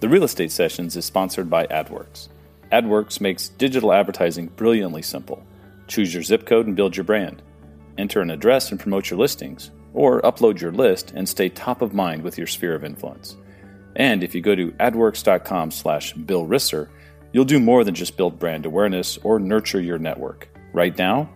The Real Estate Sessions is sponsored by Adwerx. Adwerx makes digital advertising brilliantly simple. Choose your zip code and build your brand. Enter an address and promote your listings, or upload your list and stay top of mind with your sphere of influence. And if you go to adwerx.com slash Bill Risser, you'll do more than just build brand awareness or nurture your network. Right now,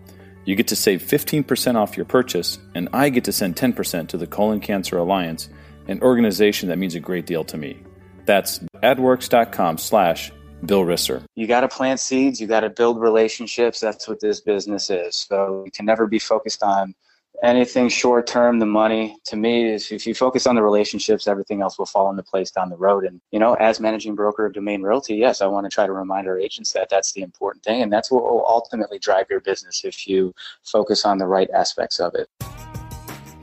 you get to save 15% off your purchase, and I get to send 10% to the Colon Cancer Alliance, an organization that means a great deal to me. That's adwerx.com slash Bill Risser. You got to plant seeds. You got to build relationships. That's what this business is. So you can never be focused on anything short term. The money to me is if you focus on the relationships, everything else will fall into place down the road. And you know, as managing broker of Domain Realty, yes, I want to try to remind our agents that that's the important thing, and that's what will ultimately drive your business if you focus on the right aspects of it.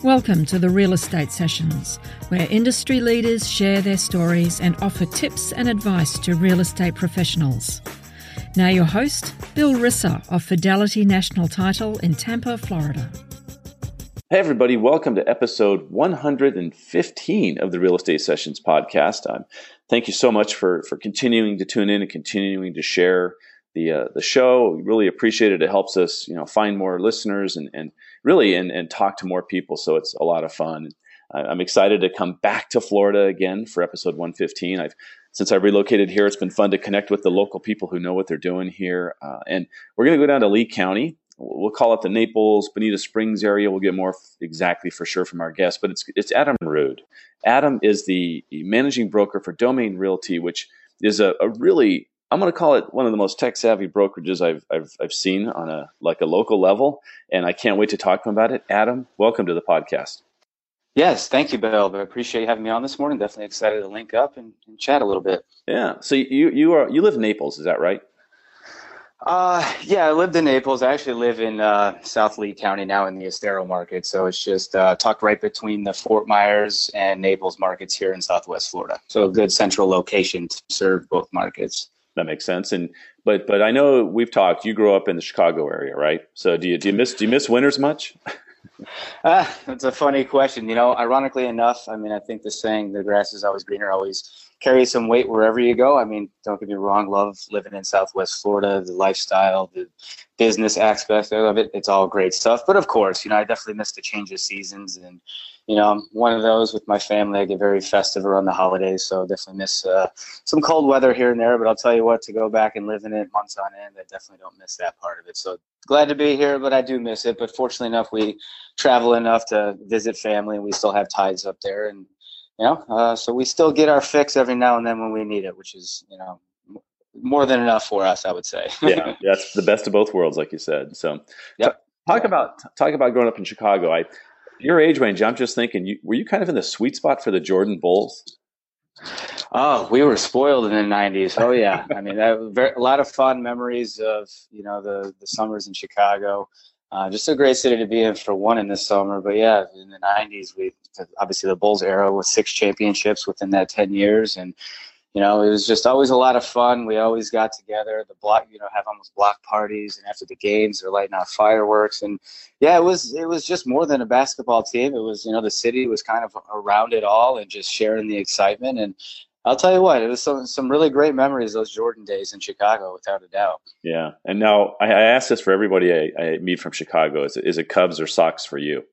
Welcome to the Real Estate Sessions, where industry leaders share their stories and offer tips and advice to real estate professionals. Now, your host, Bill Risser of Fidelity National Title in Tampa, Florida. Hey, everybody, welcome to episode 115 of the Real Estate Sessions podcast. Um, thank you so much for, for continuing to tune in and continuing to share the uh, the show. We really appreciate it. It helps us, you know, find more listeners and, and really and, and talk to more people. So it's a lot of fun. I'm excited to come back to Florida again for episode 115. I've since I've relocated here, it's been fun to connect with the local people who know what they're doing here. Uh, and we're going to go down to Lee County. We'll call it the Naples, Bonita Springs area. We'll get more f- exactly for sure from our guest, but it's it's Adam Ruud. Adam is the managing broker for Domain Realty, which is a, a really I'm going to call it one of the most tech savvy brokerages I've, I've, I've seen on a like a local level, and I can't wait to talk to him about it. Adam, welcome to the podcast. Yes, thank you, Bill. I appreciate you having me on this morning. Definitely excited to link up and, and chat a little bit. Yeah. So you you are you live in Naples, is that right? Uh, yeah, I lived in Naples. I actually live in uh, South Lee County now in the Estero market. So it's just uh, tucked right between the Fort Myers and Naples markets here in Southwest Florida. So a good central location to serve both markets that makes sense. And but but I know we've talked. You grew up in the Chicago area, right? So do you do you miss do you miss winters much? uh, that's a funny question. You know, ironically enough, I mean, I think the saying "the grass is always greener" always carries some weight wherever you go. I mean, don't get me wrong, love living in Southwest Florida, the lifestyle, the business aspect of it. It's all great stuff. But of course, you know, I definitely miss the change of seasons and you know, I'm one of those with my family. I get very festive around the holidays, so definitely miss uh, some cold weather here and there. But I'll tell you what, to go back and live in it months on end, I definitely don't miss that part of it. So glad to be here, but I do miss it. But fortunately enough, we travel enough to visit family, and we still have ties up there, and you know, uh, so we still get our fix every now and then when we need it, which is you know more than enough for us, I would say. yeah, that's the best of both worlds, like you said. So, yep. talk about talk about growing up in Chicago. I your age range, I'm just thinking, you, were you kind of in the sweet spot for the Jordan Bulls? Oh, we were spoiled in the '90s. Oh yeah, I mean, very, a lot of fun memories of you know the the summers in Chicago. Uh, just a great city to be in for one in the summer. But yeah, in the '90s, we obviously the Bulls era with six championships within that 10 years, and you know, it was just always a lot of fun. We always got together, the block, you know, have almost block parties, and after the games, they're lighting off fireworks, and yeah, it was it was just more than a basketball team. It was, you know, the city was kind of around it all and just sharing the excitement. And I'll tell you what, it was some some really great memories those Jordan days in Chicago, without a doubt. Yeah, and now I, I ask this for everybody I, I meet from Chicago: is it, is it Cubs or Sox for you?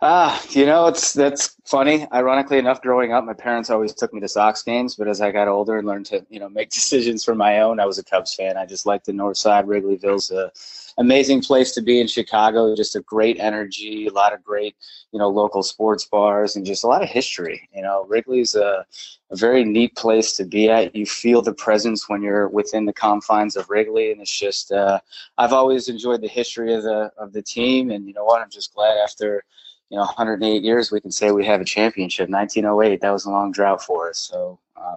Ah, you know, it's that's funny. Ironically enough, growing up, my parents always took me to Sox games, but as I got older and learned to, you know, make decisions for my own, I was a Cubs fan. I just liked the North Side. Wrigleyville's a amazing place to be in Chicago. Just a great energy, a lot of great, you know, local sports bars, and just a lot of history. You know, Wrigley's a, a very neat place to be at. You feel the presence when you're within the confines of Wrigley, and it's just uh, I've always enjoyed the history of the of the team, and you know what, I'm just glad after you know 108 years we can say we have a championship 1908 that was a long drought for us so um,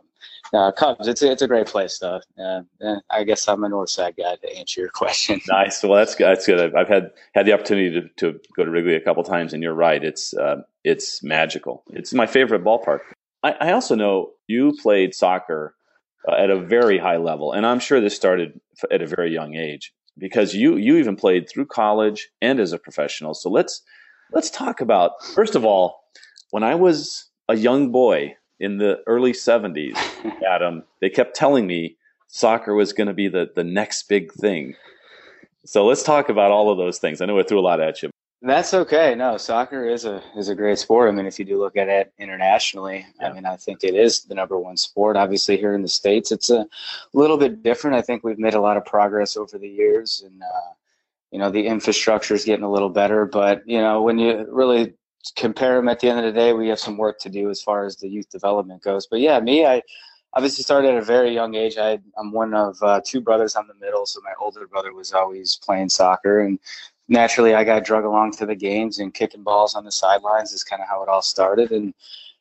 uh, Cubs, it's a, it's a great place though. Uh, I guess I'm a North Side guy to answer your question. Nice. Well, that's. That's good. I've had had the opportunity to, to go to Wrigley a couple times, and you're right. It's uh, it's magical. It's my favorite ballpark. I, I also know you played soccer uh, at a very high level, and I'm sure this started at a very young age because you you even played through college and as a professional. So let's let's talk about first of all when I was a young boy in the early 70s, Adam, they kept telling me soccer was going to be the, the next big thing. So let's talk about all of those things. I know I threw a lot at you. That's okay. No, soccer is a is a great sport. I mean, if you do look at it internationally, yeah. I mean, I think it is the number one sport. Obviously, here in the states, it's a little bit different. I think we've made a lot of progress over the years, and uh, you know, the infrastructure is getting a little better. But you know, when you really compare them at the end of the day, we have some work to do as far as the youth development goes. But yeah, me, I obviously started at a very young age. I, am one of uh, two brothers. I'm the middle, so my older brother was always playing soccer, and naturally, I got drug along to the games and kicking balls on the sidelines is kind of how it all started. And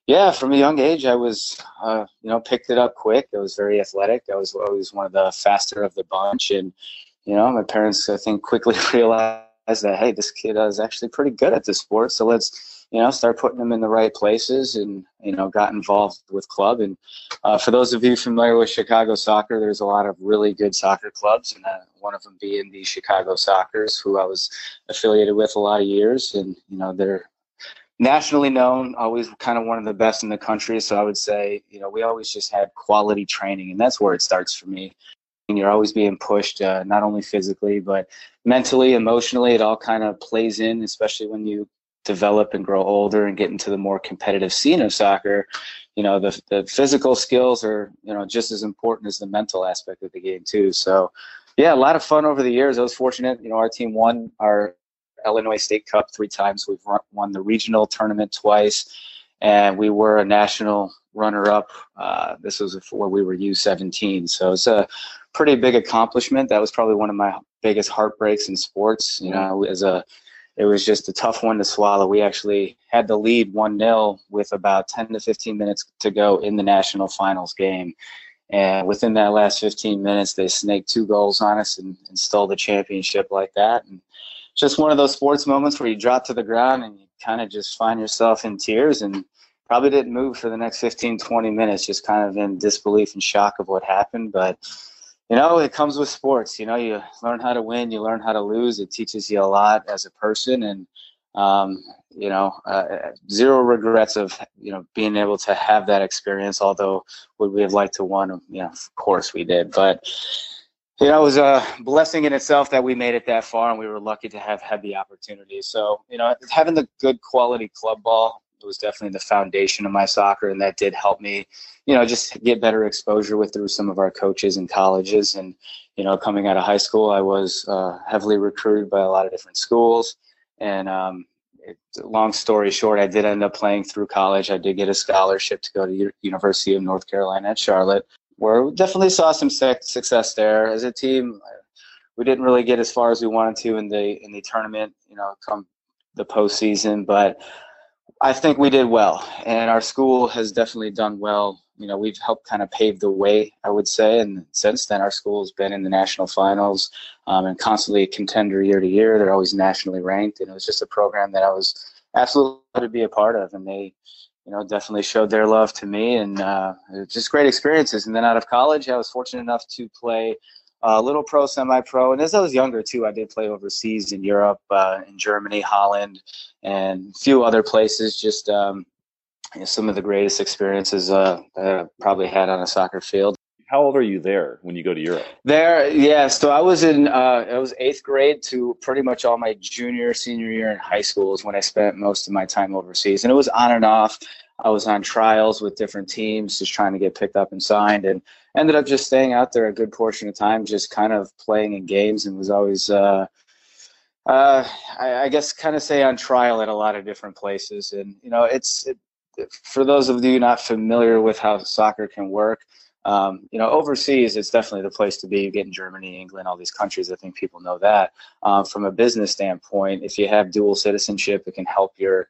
yeah, from a young age, I was, uh, you know, picked it up quick. I was very athletic. I was always one of the faster of the bunch, and you know, my parents, I think, quickly realized that hey, this kid is actually pretty good at this sport. So let's you know, start putting them in the right places and, you know, got involved with club. And uh, for those of you familiar with Chicago soccer, there's a lot of really good soccer clubs, and uh, one of them being the Chicago Sockers, who I was affiliated with a lot of years. And, you know, they're nationally known, always kind of one of the best in the country. So I would say, you know, we always just had quality training, and that's where it starts for me. You're always being pushed, uh, not only physically, but mentally, emotionally. It all kind of plays in, especially when you develop and grow older and get into the more competitive scene of soccer, you know, the, the physical skills are, you know, just as important as the mental aspect of the game too. So yeah, a lot of fun over the years. I was fortunate, you know, our team won our Illinois State Cup three times. We've won the regional tournament twice, and we were a national runner-up. Uh, this was before we were U17, so it's a pretty big accomplishment. That was probably one of my biggest heartbreaks in sports. You know, as a it was just a tough one to swallow. We actually had the lead 1 0 with about 10 to 15 minutes to go in the national finals game. And within that last 15 minutes, they snaked two goals on us and, and stole the championship like that. And just one of those sports moments where you drop to the ground and you kind of just find yourself in tears and probably didn't move for the next 15, 20 minutes, just kind of in disbelief and shock of what happened. But you know, it comes with sports. You know, you learn how to win, you learn how to lose. It teaches you a lot as a person, and um, you know, uh, zero regrets of you know being able to have that experience. Although would we have liked to won? You know, of course we did, but you know, it was a blessing in itself that we made it that far, and we were lucky to have had the opportunity. So, you know, having the good quality club ball was definitely the foundation of my soccer, and that did help me, you know, just get better exposure with through some of our coaches and colleges. And you know, coming out of high school, I was uh, heavily recruited by a lot of different schools. And um, it, long story short, I did end up playing through college. I did get a scholarship to go to U- University of North Carolina at Charlotte, where we definitely saw some success there as a team. We didn't really get as far as we wanted to in the in the tournament, you know, come the postseason, but I think we did well, and our school has definitely done well. You know, we've helped kind of pave the way, I would say, and since then, our school has been in the national finals um, and constantly a contender year to year. They're always nationally ranked, and it was just a program that I was absolutely to be a part of, and they, you know, definitely showed their love to me, and uh, just great experiences. And then out of college, I was fortunate enough to play a little pro, semi-pro, and as I was younger too, I did play overseas in Europe, uh, in Germany, Holland, and a few other places. Just um, you know, some of the greatest experiences uh, that I probably had on a soccer field. How old are you there when you go to Europe? There, yeah. So I was in, uh, I was eighth grade to pretty much all my junior, senior year in high school is when I spent most of my time overseas, and it was on and off. I was on trials with different teams, just trying to get picked up and signed, and ended up just staying out there a good portion of time, just kind of playing in games, and was always, uh, uh, I, I, guess, kind of say on trial at a lot of different places. And you know, it's it, for those of you not familiar with how soccer can work um, you know, overseas, it's definitely the place to be. You get in Germany, England, all these countries. I think people know that. Um, from a business standpoint, if you have dual citizenship, it can help your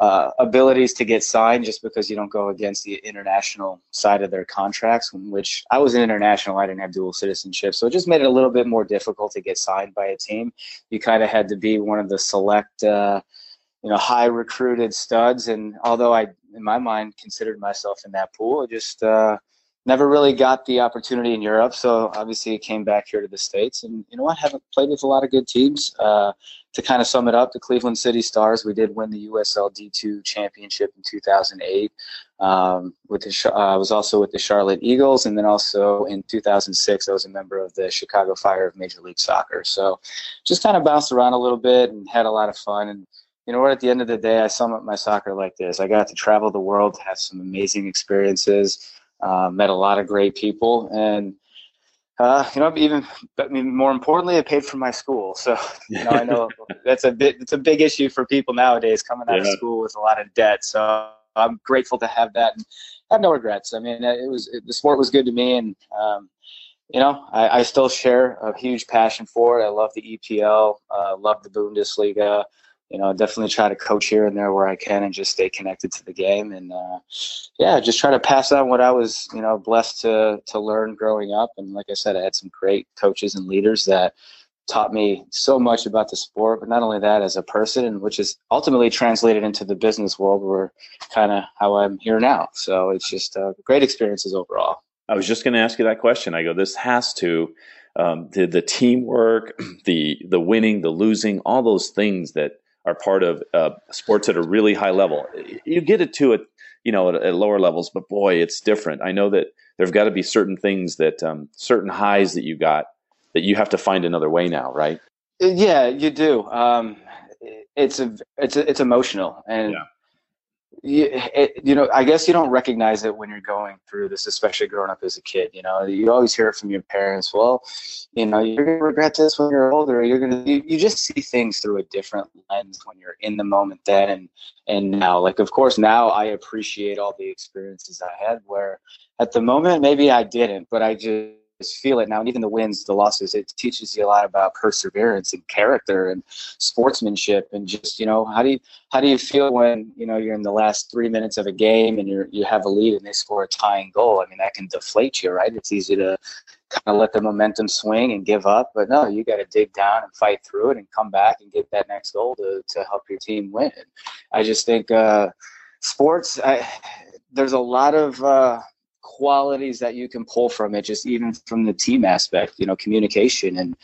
uh, abilities to get signed just because you don't go against the international side of their contracts, which I was an international. I didn't have dual citizenship. So it just made it a little bit more difficult to get signed by a team. You kind of had to be one of the select, uh, you know, high recruited studs. And although I, in my mind, considered myself in that pool, it just, uh, never really got the opportunity in Europe, so obviously came back here to the states. And you know what? Haven't played with a lot of good teams. Uh, to kind of sum it up, the Cleveland City Stars. We did win the USL D2 championship in 2008. Um, with the, uh, I was also with the Charlotte Eagles, and then also in 2006, I was a member of the Chicago Fire of Major League Soccer. So, just kind of bounced around a little bit and had a lot of fun. And you know what? At the end of the day, I sum up my soccer like this: I got to travel the world, have some amazing experiences uh, met a lot of great people, and uh, you know, even but I mean, more importantly, it paid for my school. So you know, I know that's a bit it's a big issue for people nowadays coming out yeah. of school with a lot of debt. So I'm grateful to have that and I have no regrets. I mean, it was it, the sport was good to me, and um, you know, I, I, still share a huge passion for it. I love the EPL, uh, love the Bundesliga you know, definitely try to coach here and there where I can and just stay connected to the game. And uh, yeah, just try to pass on what I was, you know, blessed to to learn growing up. And like I said, I had some great coaches and leaders that taught me so much about the sport, but not only that, as a person, which is ultimately translated into the business world, where kind of how I'm here now. So it's just uh, great experiences overall. I was just going to ask you that question. I go, this has to um, the the teamwork, the the winning, the losing, all those things that are part of uh, sports at a really high level. You get it to it, you know, at, at, lower levels, but boy, it's different. I know that there've got to be certain things that um, certain highs that you got that you have to find another way now, right? Yeah, you do. Um, it's a, it's a, it's emotional, and yeah you, it, you know, I guess you don't recognize it when you're going through this, especially growing up as a kid. You know, you always hear it from your parents. Well, you know, you're gonna regret this when you're older. You're gonna, you, you just see things through a different lens when you're in the moment then and and now. Like, of course, now I appreciate all the experiences I had. Where at the moment, maybe I didn't, but I just feel it now. And even the wins, the losses, it teaches you a lot about perseverance and character and sportsmanship and just, you know, how do you how do you feel when, you know, you're in the last three minutes of a game and you're you have a lead and they score a tying goal. I mean, that can deflate you, right? It's easy to kind of let the momentum swing and give up. But no, you got to dig down and fight through it and come back and get that next goal to, to help your team win. I just think uh, sports, I, there's a lot of uh, qualities that you can pull from it, just even from the team aspect, you know, communication and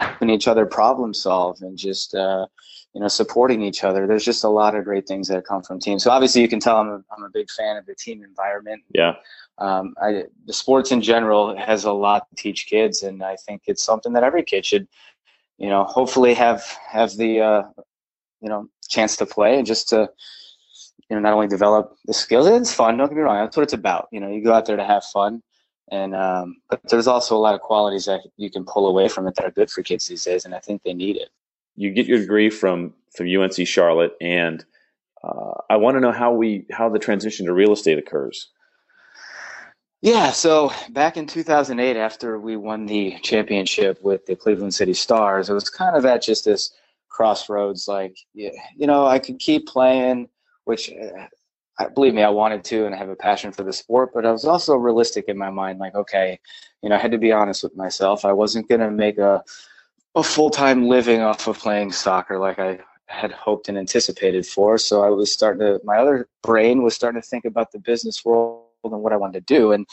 helping each other problem solve and just, uh, you know, supporting each other. There's just a lot of great things that come from teams. So obviously you can tell I'm a, I'm a big fan of the team environment. Yeah. Um, I, the sports in general has a lot to teach kids. And I think it's something that every kid should, you know, hopefully have, have the, uh, you know, chance to play and just to, you know, not only develop the skills. It's fun. Don't get me wrong. That's what it's about. You know, you go out there to have fun, and um, but there's also a lot of qualities that you can pull away from it that are good for kids these days, and I think they need it. You get your degree from from UNC Charlotte, and uh, I want to know how we how the transition to real estate occurs. Yeah, so back in 2008, after we won the championship with the Cleveland City Stars, it was kind of at just this crossroads. Like, you know, I could keep playing which uh, believe me, I wanted to and I have a passion for the sport, but I was also realistic in my mind. Like, okay, you know, I had to be honest with myself. I wasn't going to make a, a full time living off of playing soccer like I had hoped and anticipated for. So I was starting to, my other brain was starting to think about the business world and what I wanted to do and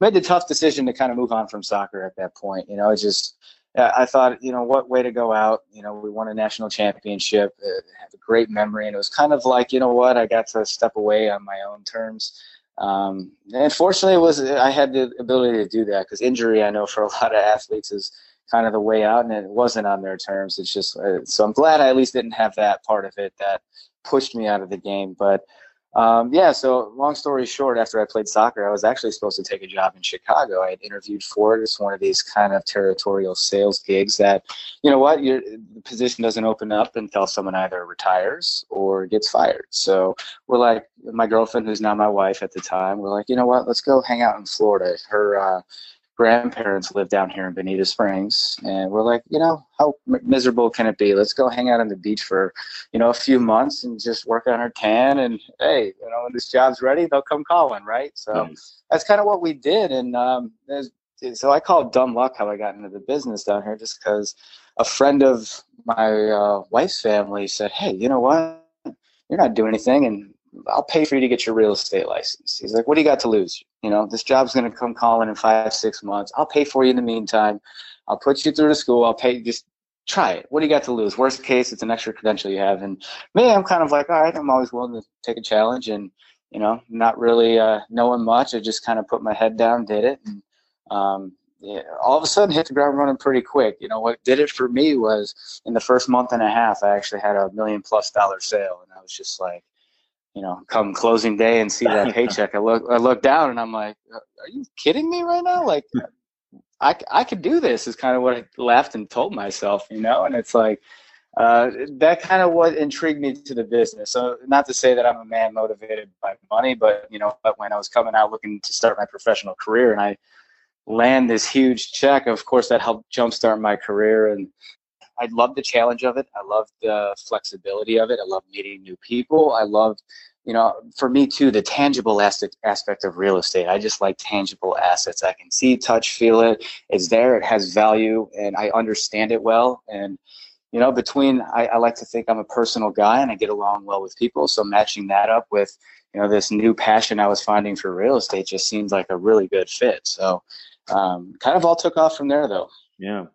made the tough decision to kind of move on from soccer at that point. You know, it just, I thought, you know, what way to go out. You know, we won a national championship, uh, have a great memory, and it was kind of like, you know what, I got to step away on my own terms. Um, and fortunately, it was I had the ability to do that because injury, I know for a lot of athletes, is kind of the way out, and it wasn't on their terms. It's just uh, so I'm glad I at least didn't have that part of it that pushed me out of the game, but. Um, yeah, so long story short, after I played soccer, I was actually supposed to take a job in Chicago. I had interviewed for it. It's one of these kind of territorial sales gigs that, you know what, your the position doesn't open up until someone either retires or gets fired. So we're like, my girlfriend, who's now my wife at the time, we're like, you know what, let's go hang out in Florida. Her uh, grandparents live down here in Bonita Springs, and we're like, you know, how miserable can it be? Let's go hang out on the beach for, you know, a few months and just work on our tan. And hey, you know, when this job's ready, they'll come calling, right? So nice. that's kind of what we did. And um, so I call it dumb luck how I got into the business down here, just because a friend of my uh, wife's family said, hey, you know what? You're not doing anything, and I'll pay for you to get your real estate license. He's like, what do you got to lose? You know, this job's going to come calling in five, six months. I'll pay for you in the meantime. I'll put you through the school. I'll pay, just try it. What do you got to lose? Worst case, it's an extra credential you have. And me, I'm kind of like, all right, I'm always willing to take a challenge and, you know, not really uh, knowing much. I just kind of put my head down, did it. And, um, yeah, all of a sudden hit the ground running pretty quick. You know, what did it for me was in the first month and a half, I actually had a million plus dollar sale. And I was just like, you know, come closing day and see that paycheck, I look, I look down and I'm like, are you kidding me right now? Like, I, I could do this is kind of what I laughed and told myself, you know, and it's like, uh, that kind of what intrigued me to the business. So not to say that I'm a man motivated by money, but you know, but when I was coming out looking to start my professional career and I land this huge check, of course that helped jumpstart my career. And I loved the challenge of it. I loved the flexibility of it. I loved meeting new people. I loved you know, for me too, the tangible aspect aspect of real estate. I just like tangible assets. I can see, touch, feel it. It's there. It has value, and I understand it well. And you know, between I, I like to think I'm a personal guy, and I get along well with people. So matching that up with you know this new passion I was finding for real estate just seems like a really good fit. So, um, kind of all took off from there, though. Yeah.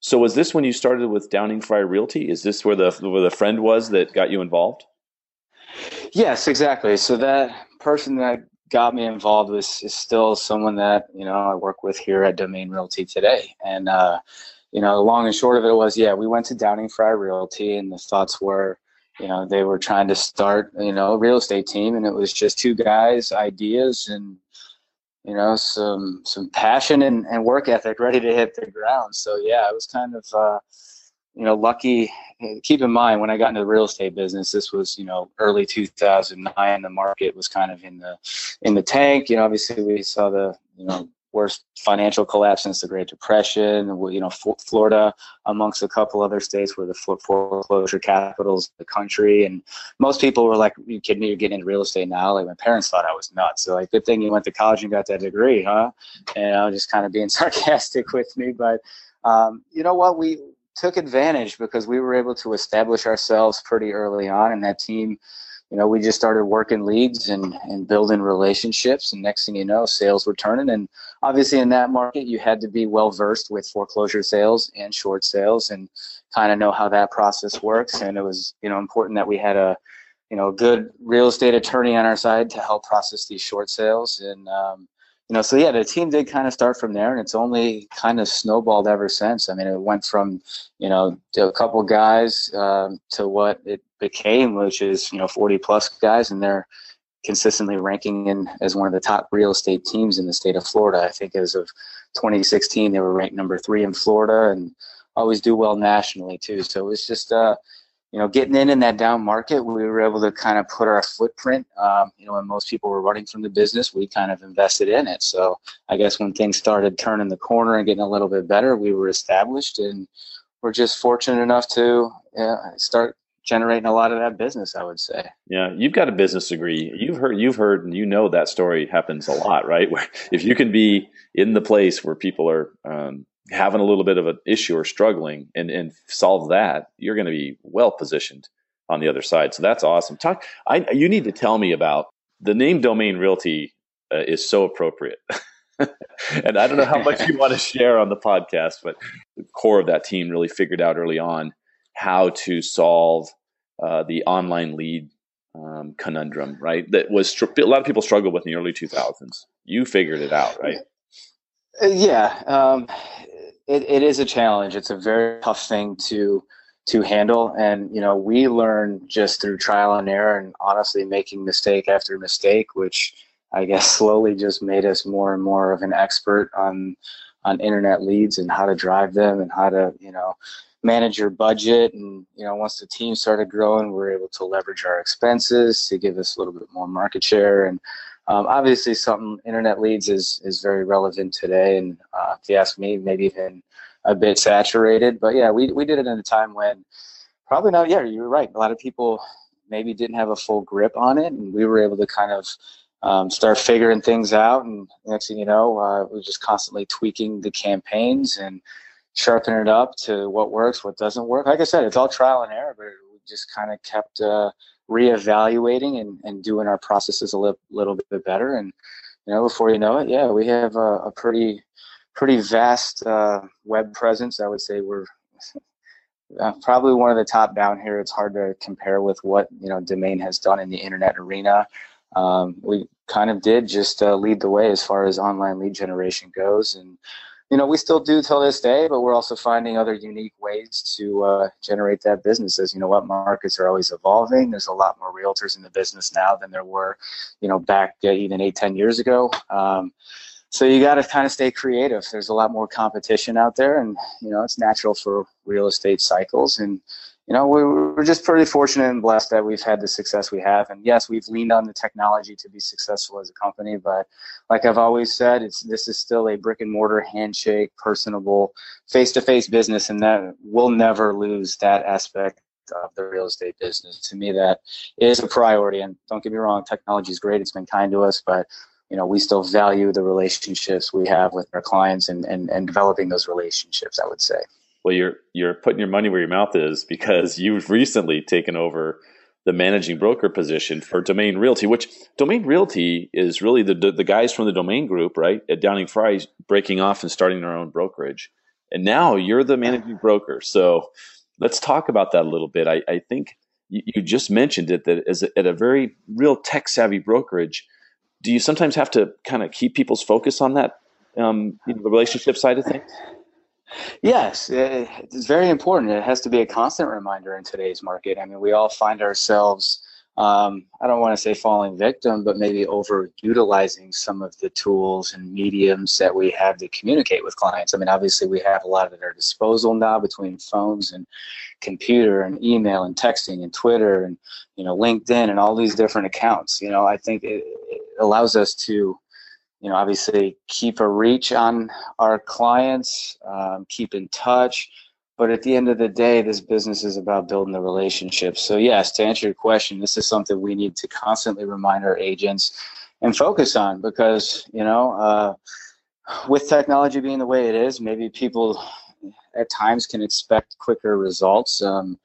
So was this when you started with Downing Frye Realty? Is this where the where the friend was that got you involved? Yes, exactly. So that person that got me involved was is still someone that you know I work with here at Domain Realty today, and uh, you know, long and short of it was, yeah, we went to Downing Frye Realty, and the thoughts were, you know, they were trying to start, you know, a real estate team, and it was just two guys, ideas, and you know, some some passion and, and work ethic, ready to hit the ground. So yeah, it was kind of. Uh, you know, lucky. Keep in mind when I got into the real estate business, this was you know early 2009. The market was kind of in the in the tank. You know, obviously we saw the you know worst financial collapse since the Great Depression. You know, Florida, amongst a couple other states, were the foreclosure capitals of the country. And most people were like, "You kidding me? You're getting into real estate now?" Like my parents thought I was nuts. So like, good thing you went to college and got that degree, huh? And I was just kind of being sarcastic with me, but um, you know what? We took advantage because we were able to establish ourselves pretty early on and that team you know we just started working leads and, and building relationships and next thing you know sales were turning. And obviously in that market you had to be well versed with foreclosure sales and short sales and kind of know how that process works. And it was you know important that we had a you know good real estate attorney on our side to help process these short sales. And um, you know, so yeah, the team did kind of start from there, and it's only kind of snowballed ever since. I mean, it went from you know a couple guys um, to what it became, which is you know 40 plus guys, and they're consistently ranking in as one of the top real estate teams in the state of Florida. I think as of 2016, they were ranked number three in Florida, and always do well nationally too. So it was just uh, you know, getting in in that down market, we were able to kind of put our footprint. Um, you know, when most people were running from the business, we kind of invested in it. So I guess when things started turning the corner and getting a little bit better, we were established, and we're just fortunate enough to uh, start generating a lot of that business. I would say. Yeah, you've got a business degree. You've heard, you've heard, and you know that story happens a lot, right? Where if you can be in the place where people are um, having a little bit of an issue or struggling and, and solve that, you're going to be well positioned on the other side. So that's awesome. Talk. I you need to tell me about the name Domain Realty uh, is so appropriate. and I don't know how much you want to share on the podcast, but the core of that team really figured out early on how to solve uh, the online lead um, conundrum, right? That was a lot of people struggled with in the early 2000s. You figured it out, right? Yeah, um, it, it is a challenge. It's a very tough thing to to handle, and you know we learn just through trial and error, and honestly making mistake after mistake, which I guess slowly just made us more and more of an expert on on internet leads and how to drive them and how to you know manage your budget and you know once the team started growing we were able to leverage our expenses to give us a little bit more market share and um, obviously, something internet leads is is very relevant today, and uh, if you ask me, maybe even a bit saturated. But yeah, we we did it in a time when probably not. Yeah, you're right. A lot of people maybe didn't have a full grip on it, and we were able to kind of um, start figuring things out. And next thing you know, uh, we are just constantly tweaking the campaigns and sharpening it up to what works, what doesn't work. Like I said, it's all trial and error, but we just kind of kept. Uh, reevaluating and, and doing our processes a little, little bit better. And, you know, before you know it, yeah, we have a, a pretty, pretty vast uh, web presence. I would say we're uh, probably one of the top down here. It's hard to compare with what, you know, Domain has done in the internet arena. Um, we kind of did just uh, lead the way as far as online lead generation goes. And, you know, we still do till this day, but we're also finding other unique ways to uh, generate that business. As you know, what markets are always evolving. There's a lot more realtors in the business now than there were, you know, back uh, even eight, ten years ago. Um, so you got to kind of stay creative. There's a lot more competition out there, and you know, it's natural for real estate cycles. And you know, we're just pretty fortunate and blessed that we've had the success we have. And yes, we've leaned on the technology to be successful as a company. But like I've always said, it's this is still a brick and mortar handshake, personable, face to face business, and that we'll never lose that aspect of the real estate business. To me, that is a priority. And don't get me wrong, technology is great; it's been kind to us, but you know, we still value the relationships we have with our clients and, and, and developing those relationships, I would say. Well, you're you're putting your money where your mouth is because you've recently taken over the managing broker position for Domain Realty, which Domain Realty is really the the guys from the Domain Group, right? At Downing Frye, breaking off and starting their own brokerage, and now you're the managing broker. So let's talk about that a little bit. I, I think you, you, just mentioned it that as a, at a very real tech savvy brokerage, do you sometimes have to kind of keep people's focus on that, um, you know, the relationship side of things? Yes, it's very important. It has to be a constant reminder in today's market. I mean, we all find ourselves, um, I don't want to say falling victim, but maybe overutilizing some of the tools and mediums that we have to communicate with clients. I mean, obviously, we have a lot at our disposal now between phones and computer and email and texting and Twitter and, you know, LinkedIn and all these different accounts. You know, I think it, it allows us to you know, obviously keep a reach on our clients, um, keep in touch. But at the end of the day, this business is about building the relationships. So, yes, to answer your question, this is something we need to constantly remind our agents and focus on because, you know, uh, with technology being the way it is, maybe people at times can expect quicker results. Um,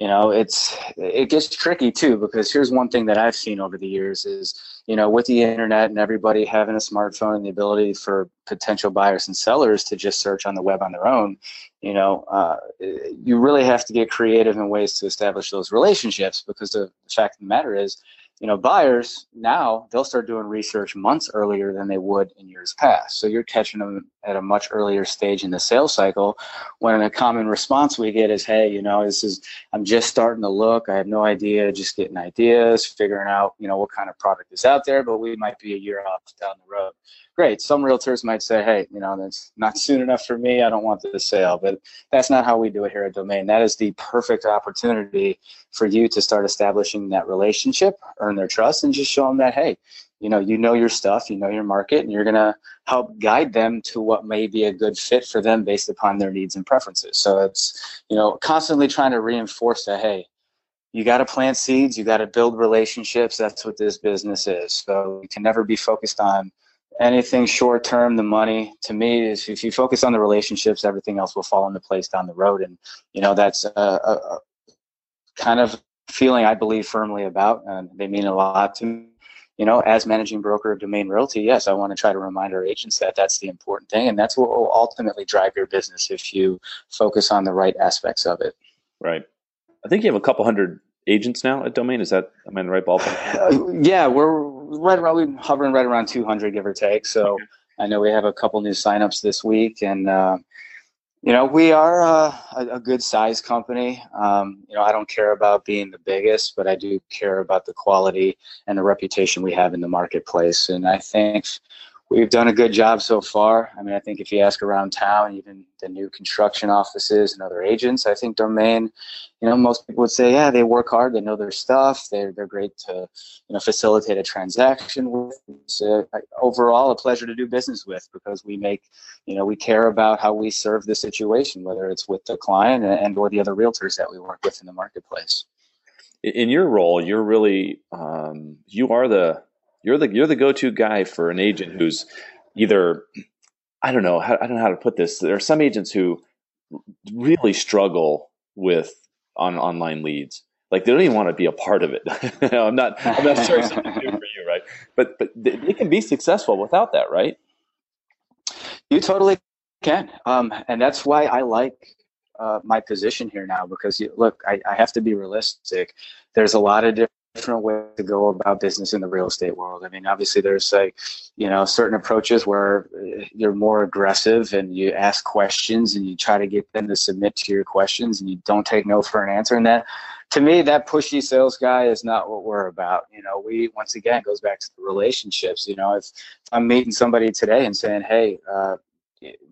you know it's it gets tricky too because here's one thing that i've seen over the years is you know with the internet and everybody having a smartphone and the ability for potential buyers and sellers to just search on the web on their own you know uh, you really have to get creative in ways to establish those relationships because the fact of the matter is you know, buyers now they'll start doing research months earlier than they would in years past. So you're catching them at a much earlier stage in the sales cycle. When a common response we get is, "Hey, you know, this is I'm just starting to look. I have no idea, just getting ideas, figuring out, you know, what kind of product is out there, but we might be a year off down the road." Great. Some realtors might say, hey, you know, that's not soon enough for me. I don't want the sale. But that's not how we do it here at Domain. That is the perfect opportunity for you to start establishing that relationship, earn their trust, and just show them that, hey, you know, you know your stuff, you know your market, and you're going to help guide them to what may be a good fit for them based upon their needs and preferences. So it's, you know, constantly trying to reinforce that, hey, you got to plant seeds, you got to build relationships. That's what this business is. So you can never be focused on anything short term, the money to me is if you focus on the relationships, everything else will fall into place down the road. And, you know, that's a, a, kind of feeling I believe firmly about, and they mean a lot to me. You know, as managing broker of Domain Realty, yes, I want to try to remind our agents that that's the important thing, and that's what will ultimately drive your business if you focus on the right aspects of it. Right. I think you have a couple hundred agents now at Domain. Is that am I in the right ballpark? Uh, yeah, we're right around we're hovering right around 200 give or take. So okay. I know we have a couple new signups this week, and uh, you know we are uh, a, a, good size company. Um, you know I don't care about being the biggest, but I do care about the quality and the reputation we have in the marketplace. And I think we've done a good job so far. I mean, I think if you ask around town, even the new construction offices and other agents, I think Domain, you know, most people would say, yeah, they work hard, they know their stuff, they're they're great to, you know, facilitate a transaction with. It's uh, overall a pleasure to do business with because we make, you know, we care about how we serve the situation, whether it's with the client and or the other realtors that we work with in the marketplace. In your role, you're really um, you are the you're the you're the go-to guy for an agent who's either I don't know how, I don't know how to put this. There are some agents who really struggle with on online leads. like they don't even want to be a part of it. I'm not I'm not sure something new for you, right? But but they, can be successful without that, right? You totally can, um, and that's why I like uh, my position here now because you, look, I, I, have to be realistic. There's a lot of different ways to go about business in the real estate world. I mean, obviously, there's like, you know, certain approaches where uh, you're more aggressive and you ask questions and you try to get them to submit to your questions and you don't take no for an answer. And that, to me, that pushy sales guy is not what we're about. You know, we once again goes back to the relationships. You know, if, if I'm meeting somebody today and saying, "Hey," uh,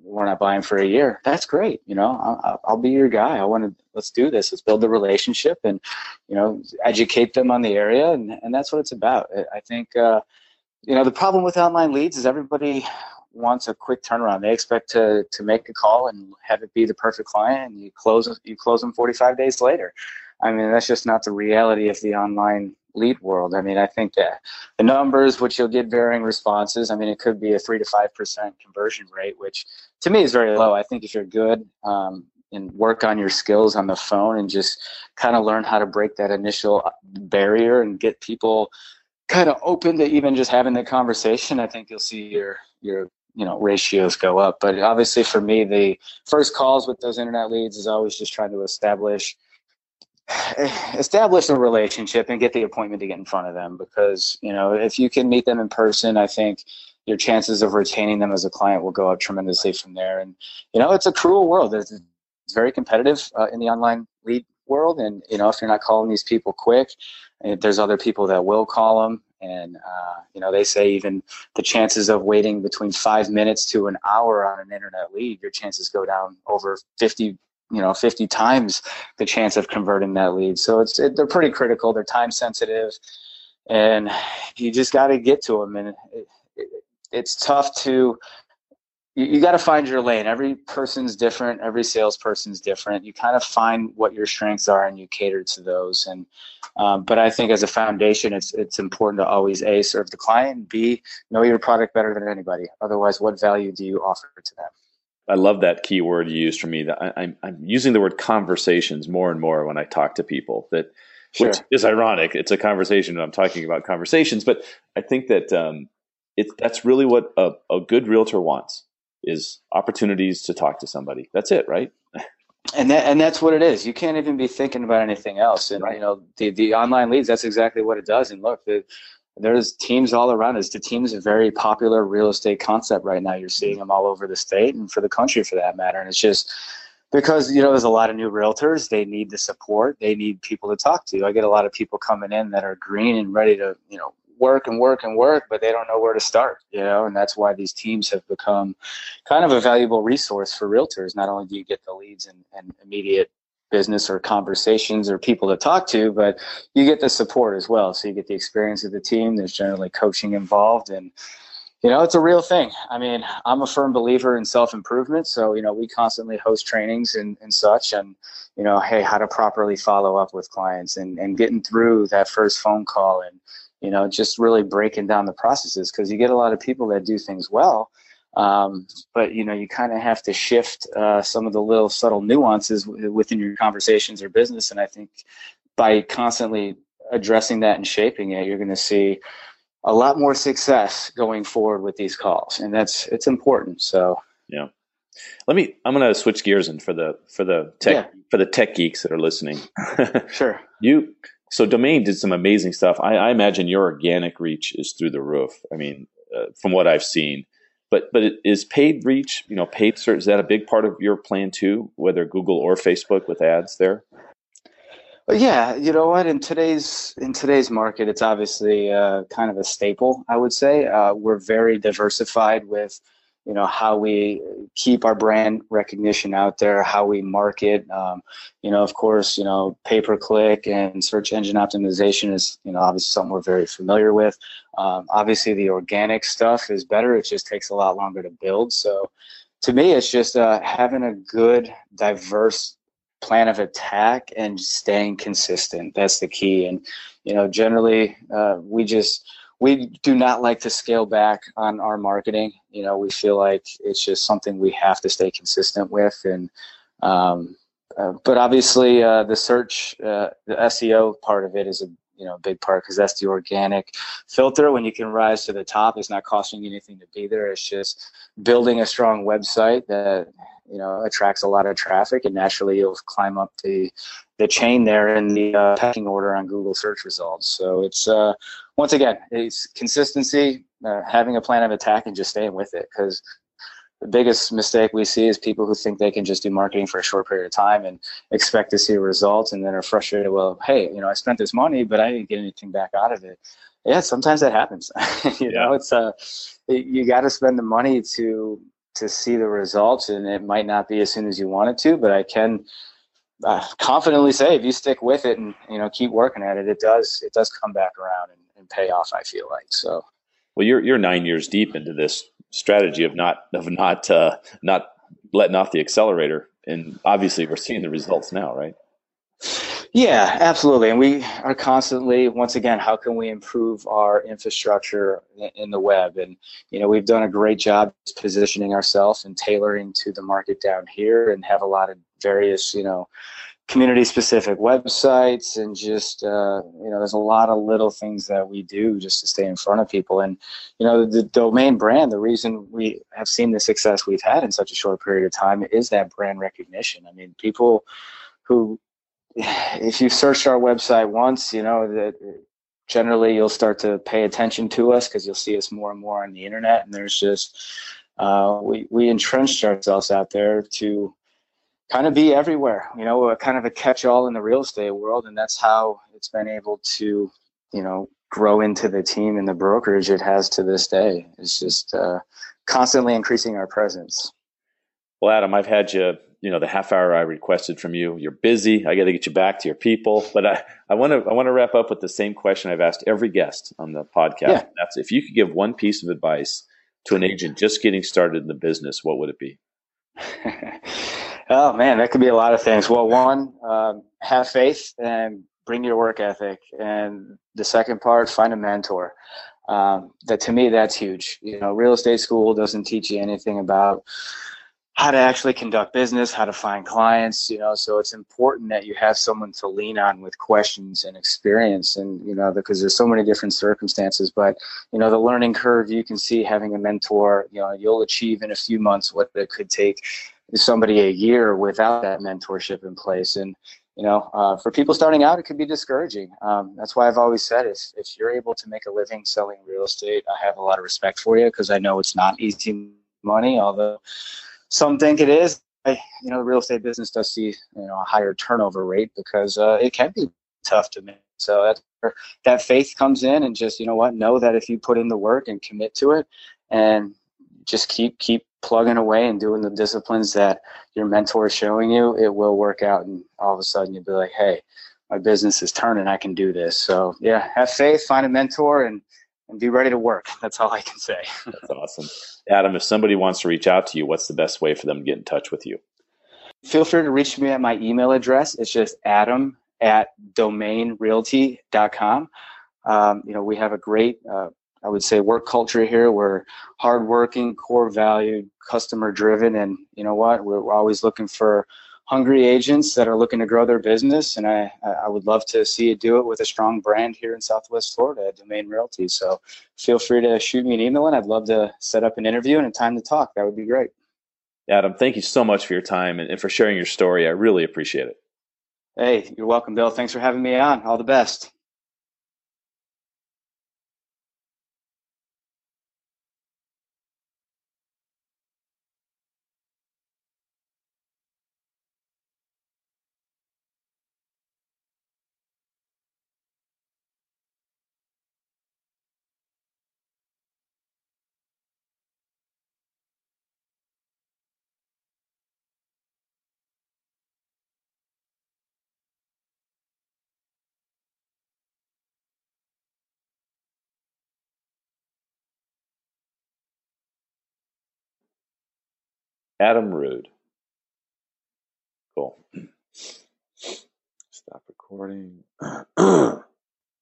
we're not buying for a year. That's great. You know, I'll, I'll, be your guy. I want to, let's do this. Let's build the relationship and, you know, educate them on the area. And, and that's what it's about. I think, uh, you know, the problem with online leads is everybody wants a quick turnaround. They expect to, to make a call and have it be the perfect client and you close, you close them 45 days later. I mean, that's just not the reality of the online lead world. I mean, I think that the numbers, which you'll get varying responses, I mean, it could be a three to five percent conversion rate, which to me is very low. I think if you're good um, and work on your skills on the phone and just kind of learn how to break that initial barrier and get people kind of open to even just having the conversation, I think you'll see your your you know ratios go up. But obviously, for me, the first calls with those internet leads is always just trying to establish establish a relationship and get the appointment to get in front of them because you know if you can meet them in person i think your chances of retaining them as a client will go up tremendously from there. And you know it's a cruel world. It's, very competitive uh, in the online lead world. And you know if you're not calling these people quick eh, there's other people that will call them and uh, you know they say even the chances of waiting between five minutes to an hour on an internet lead your chances go down over 50 you know 50 times the chance of converting that lead. So it's it, they're pretty critical. They're time sensitive and you just got to get to them and it, it, it's tough to you, you got to find your lane. Every person's different. Every salesperson's different. You kind of find what your strengths are and you cater to those. And um, but i think as a foundation it's it's important to always a serve the client b know your product better than anybody. Otherwise what value do you offer to them I love that key word you used for me. That I, am I'm using the word conversations more and more when I talk to people. That sure. which is ironic. It's a conversation. And I'm talking about conversations, but I think that um, it that's really what a, a good realtor wants is opportunities to talk to somebody. That's it, right? and that and that's what it is. You can't even be thinking about anything else. And right. you know, the the online leads, that's exactly what it does. And look, the there's teams all around us. The team's a very popular real estate concept right now. You're seeing mm-hmm. them all over the state and for the country for that matter. And it's just because you know there's a lot of new realtors. They need the support. They need people to talk to. I get a lot of people coming in that are green and ready to you know work and work and work, but they don't know where to start. You know, and that's why these teams have become kind of a valuable resource for realtors. Not only do you get the leads and, and immediate business or conversations or people to talk to, but you get the support as well. So you get the experience of the team. There's generally coaching involved and you know, it's a real thing. I mean, I'm a firm believer in self improvement. So, you know, we constantly host trainings and, and such and, you know, hey, how to properly follow up with clients and, and getting through that first phone call and, you know, just really breaking down the processes because you get a lot of people that do things well um, but you know, you kind of have to shift uh, some of the little subtle nuances w- within your conversations or business. And I think by constantly addressing that and shaping it, you're going to see a lot more success going forward with these calls, and that's it's important. So yeah, let me. I'm going to switch gears and for the for the tech yeah. for the tech geeks that are listening. sure. You so domain did some amazing stuff. I, I, imagine your organic reach is through the roof. I mean, uh, from what I've seen, but but is paid reach, you know, paid search is that a big part of your plan too, whether Google or Facebook with ads there? Yeah, you know what? In today's in today's market, it's obviously uh, kind of a staple. I would say uh, we're very diversified with you know how we keep our brand recognition out there how we market um, you know of course you know pay per click and search engine optimization is you know obviously something we're very familiar with. Um, obviously the organic stuff is better it just takes a lot longer to build. So to me it's just uh, having a good diverse plan of attack and staying consistent that's the key. And you know generally uh, we just we do not like to scale back on our marketing. You know, we feel like it's just something we have to stay consistent with, and um, uh, but obviously, uh, the search, uh, the SEO part of it is a you know big part because that's the organic filter. When you can rise to the top, it's not costing you anything to be there. It's just building a strong website that you know attracts a lot of traffic, and naturally you'll climb up the the chain there in the uh, pecking order on Google search results. So it's uh, once again, it's consistency, uh, having a plan of attack, and just staying with it because the biggest mistake we see is people who think they can just do marketing for a short period of time and expect to see results and then are frustrated well hey you know i spent this money but i didn't get anything back out of it yeah sometimes that happens you yeah. know it's uh you got to spend the money to to see the results and it might not be as soon as you want it to but i can uh, confidently say if you stick with it and you know keep working at it it does it does come back around and, and pay off i feel like so well you're you're nine years deep into this strategy of not of not uh, not letting off the accelerator, and obviously we're seeing the results now, right? Yeah, absolutely. And we are constantly, once again, how can we improve our infrastructure in the web? And, you know, we've done a great job positioning ourselves and tailoring to the market down here and have a lot of various, you know, community specific websites and just uh, you know there's a lot of little things that we do just to stay in front of people and you know the, the domain brand the reason we have seen the success we've had in such a short period of time is that brand recognition i mean people who if you searched our website once you know that generally you'll start to pay attention to us because you'll see us more and more on the internet and there's just uh, we, we entrenched ourselves out there to kind of be everywhere, you know, kind of a catch all in the real estate world. And that's how it's been able to, you know, grow into the team and the brokerage it has to this day. It's just uh, constantly increasing our presence. Well, Adam, I've had you, you know, the half hour I requested from you. You're busy. I got to get you back to your people. But I, I want to, I want to wrap up with the same question I've asked every guest on the podcast. Yeah. That's if you could give one piece of advice to an agent just getting started in the business, what would it be? Oh man, that could be a lot of things. Well, one, um, have faith and bring your work ethic, and the second part, find a mentor. Um, that to me, that's huge. You know, real estate school doesn't teach you anything about how to actually conduct business, how to find clients. You know, so it's important that you have someone to lean on with questions and experience, and you know, because there's so many different circumstances. But you know, the learning curve you can see having a mentor. You know, you'll achieve in a few months what it could take somebody a year without that mentorship in place. And you know, uh, for people starting out, it could be discouraging. Um, that's why I've always said, if if you're able to make a living selling real estate, I have a lot of respect for you because I know it's not easy money. Although some think it is. I, you know, the real estate business does see you know a higher turnover rate because uh, it can be tough to make. So that's where that faith comes in, and just you know what, know that if you put in the work and commit to it, and just keep keep plugging away and doing the disciplines that your mentor is showing you, it will work out. And all of a sudden you'll be like, hey, my business is turning. I can do this. So yeah, have faith, find a mentor, and and be ready to work. That's all I can say. That's awesome, Adam. If somebody wants to reach out to you, what's the best way for them to get in touch with you? Feel free to reach me at my email address. It's just adam at domainrealty.com. Um, you know, we have a great uh, I would say work culture here. We're hardworking, core valued, customer driven, and you know what? We're, we're, always looking for hungry agents that are looking to grow their business. And I, I would love to see you do it with a strong brand here in Southwest Florida Domain Realty. So feel free to shoot me an email, and I'd love to set up an interview and a time to talk. That would be great. Adam, thank you so much for your time and, and for sharing your story. I really appreciate it. Hey, you're welcome, Bill. Thanks for having me on. All the best. Adam Ruud. Cool. Stop recording.